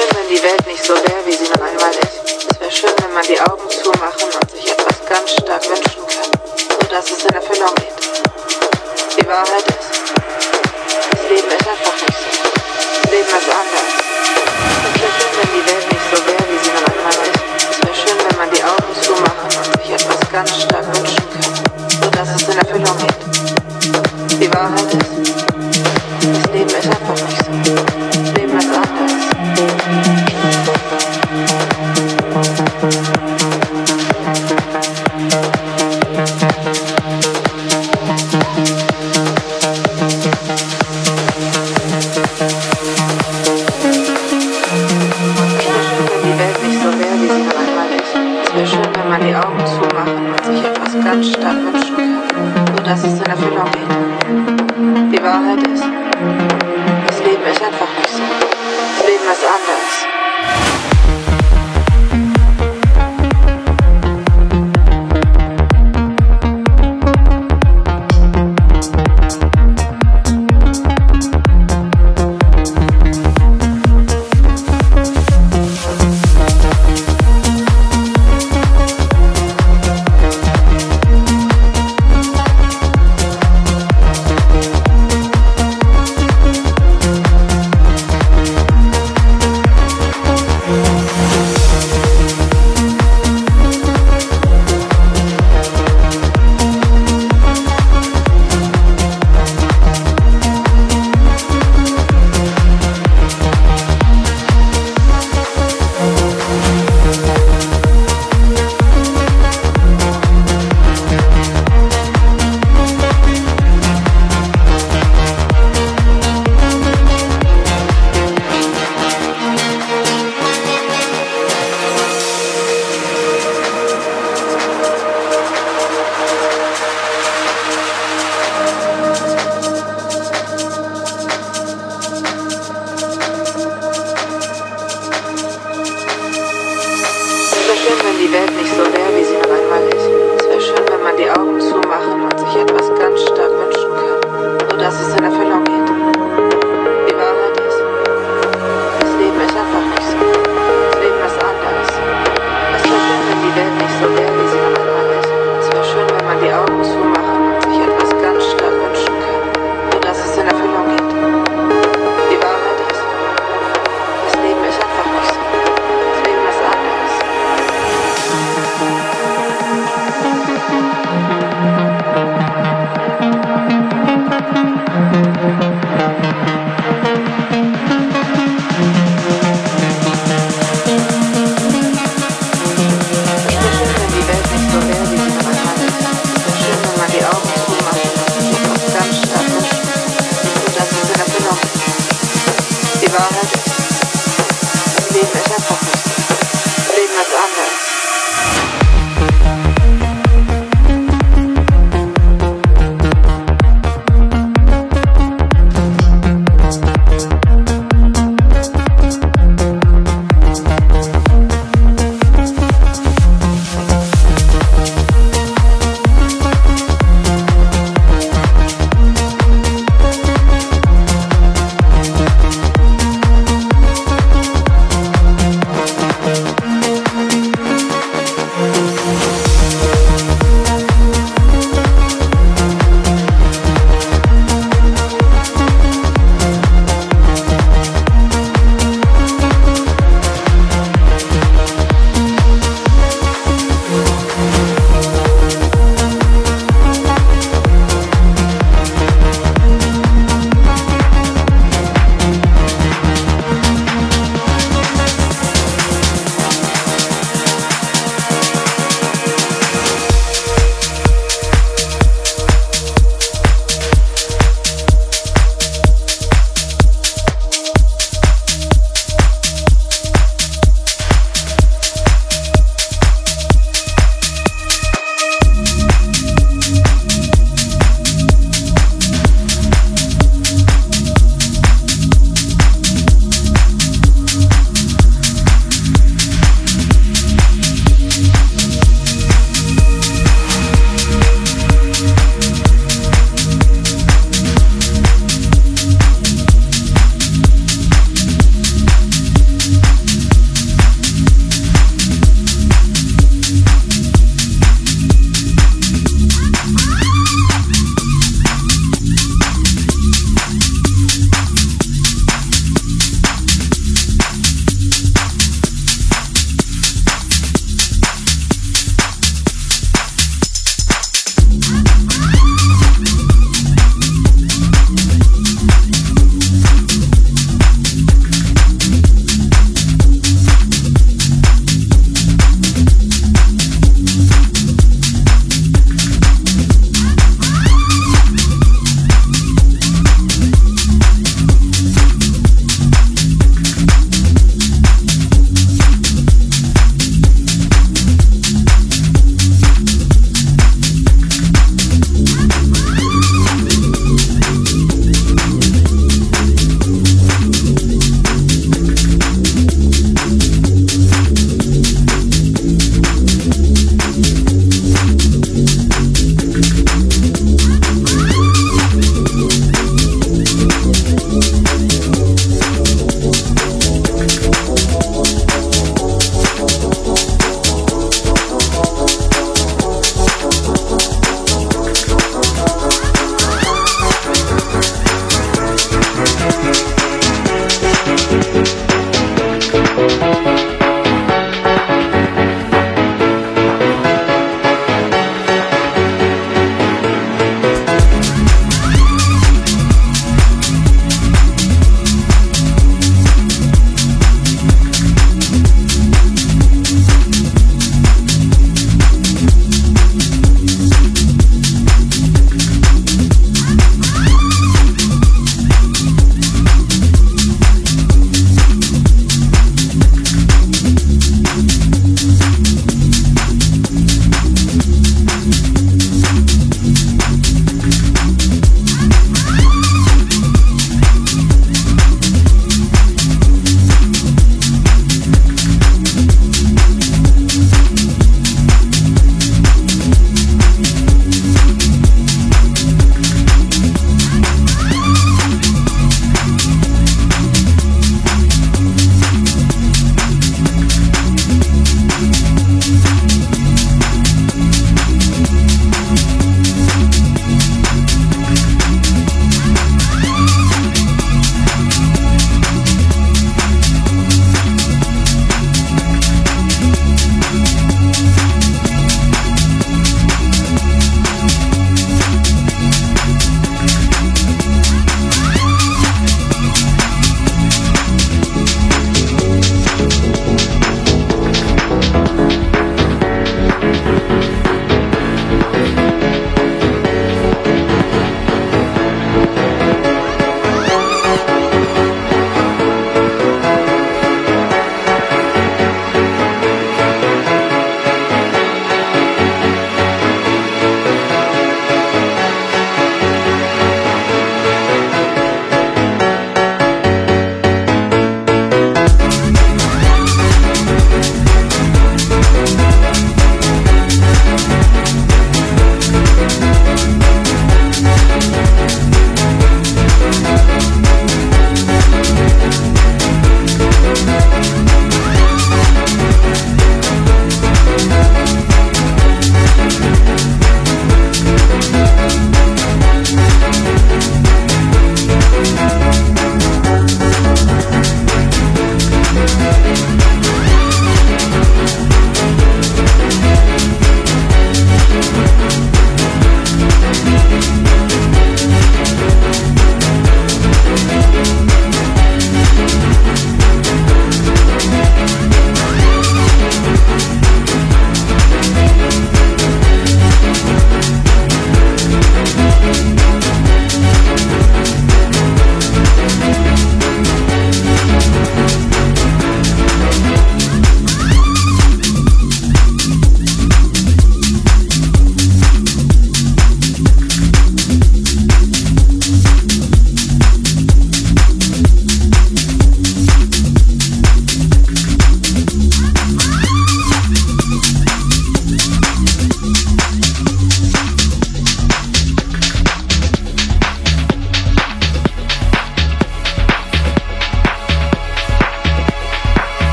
schön, wenn die Welt nicht so wäre, wie sie nun einmal ist. Es wäre schön, wenn man die Augen zumachen und sich etwas ganz stark wünschen kann, sodass es in Erfüllung geht. Die Wahrheit ist, das Leben ist einfach nicht so. Das Leben ist anders. Es wäre schön, wenn die Welt nicht so wäre, wie sie nun einmal ist. Es wäre schön, wenn man die Augen zumachen und sich etwas ganz stark wünschen kann, sodass es in Erfüllung geht. Die Wahrheit ist,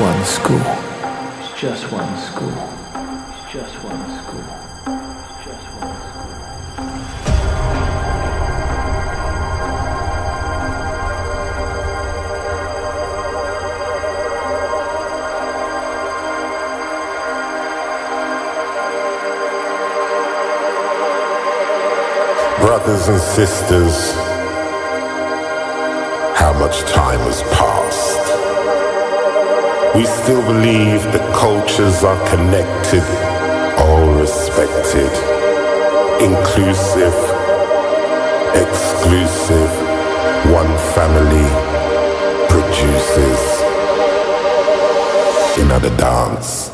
one school. It's just one school. It's just one school. Brothers and sisters, how much time has passed? We still believe the cultures are connected, all respected, inclusive, exclusive, one family produces another dance.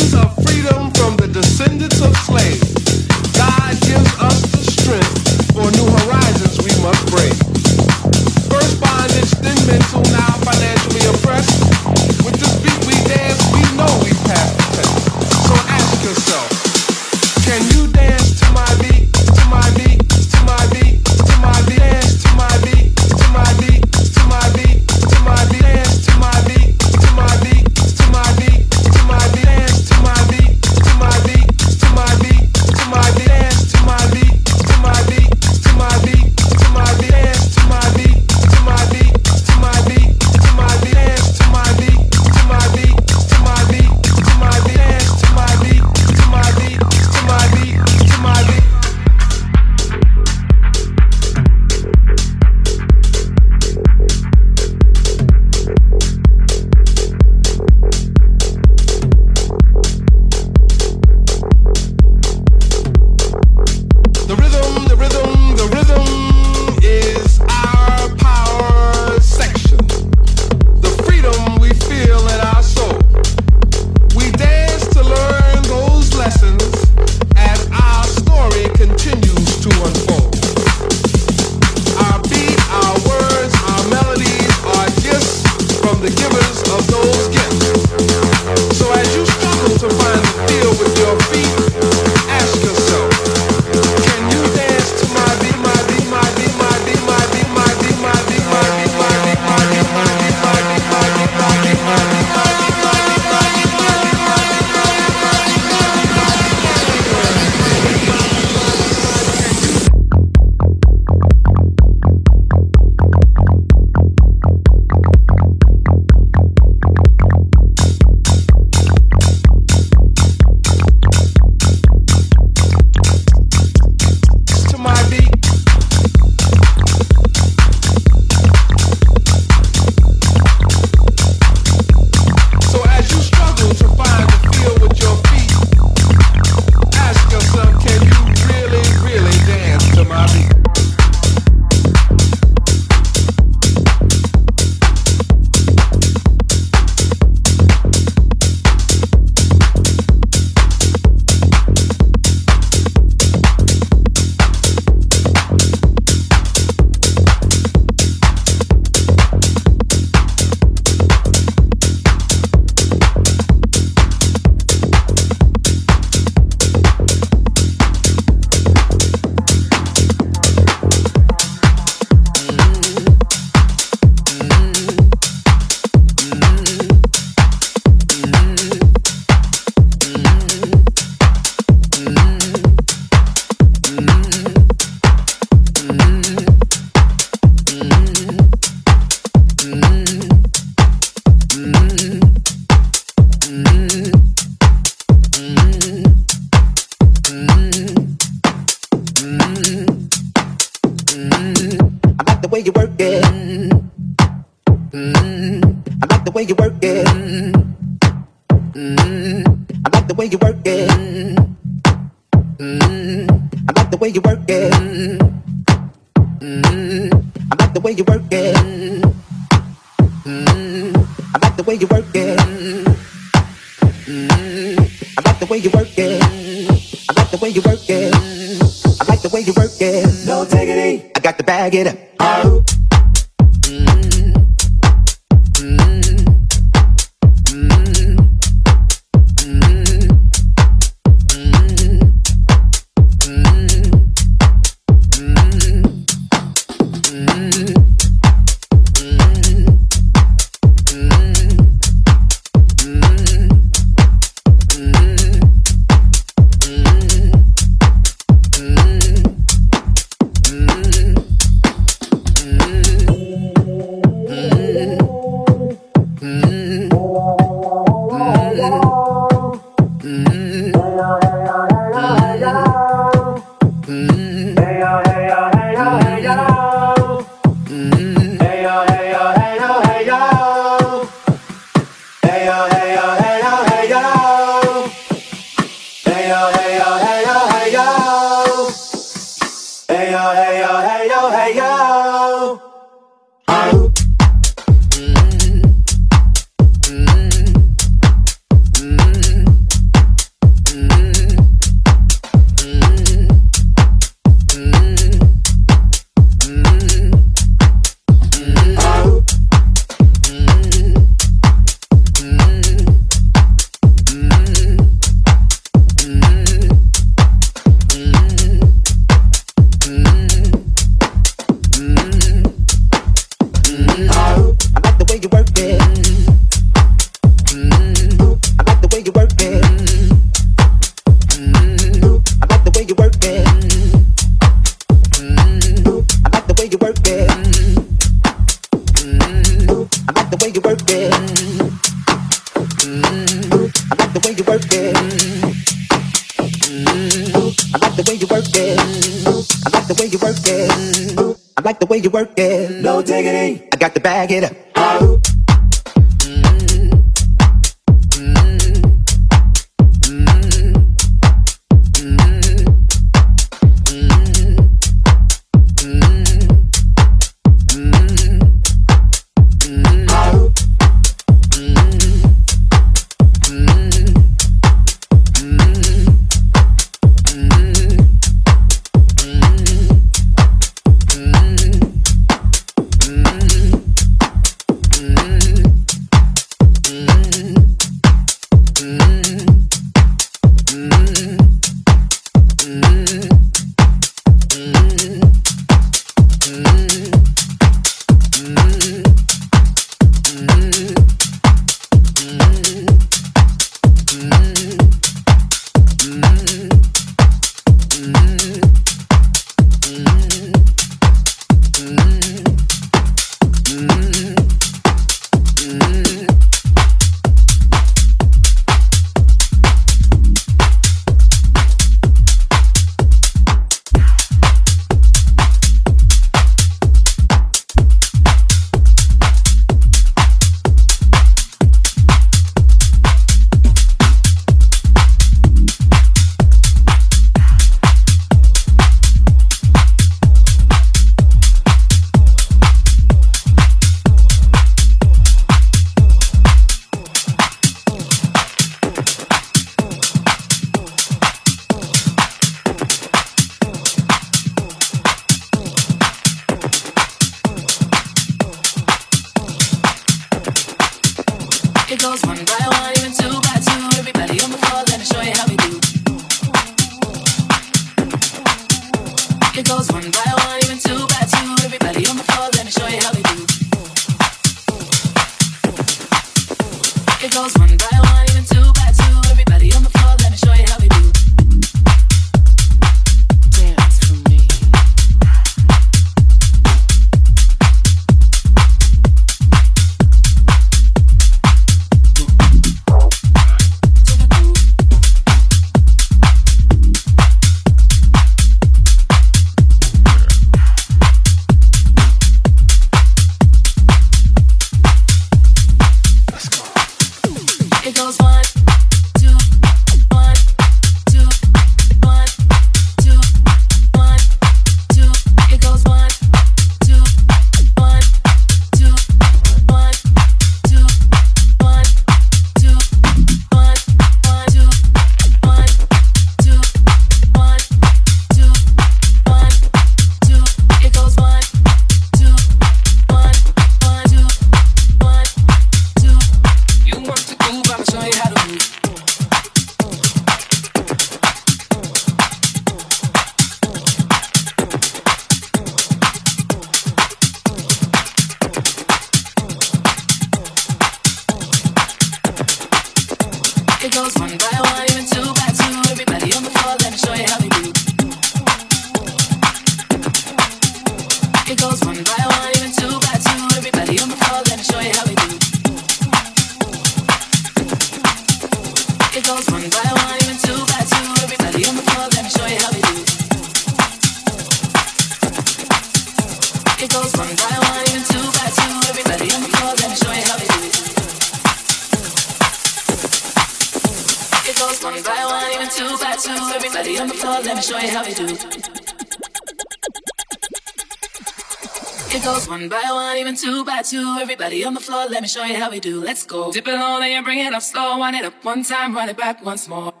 Two by two. Everybody on the floor, let me show you how we do. Let's go. Dip it low, then you bring it up slow. Wind it up one time, run it back once more.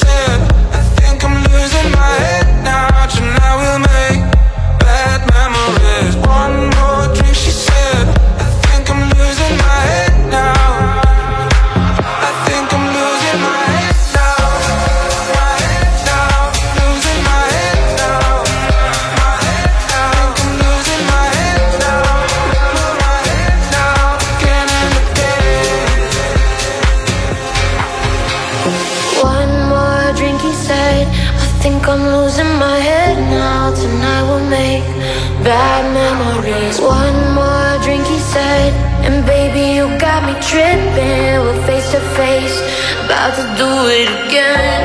Face about to do it again.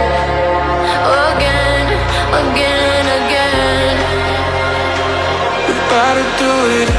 Again, again, again. We gotta do it.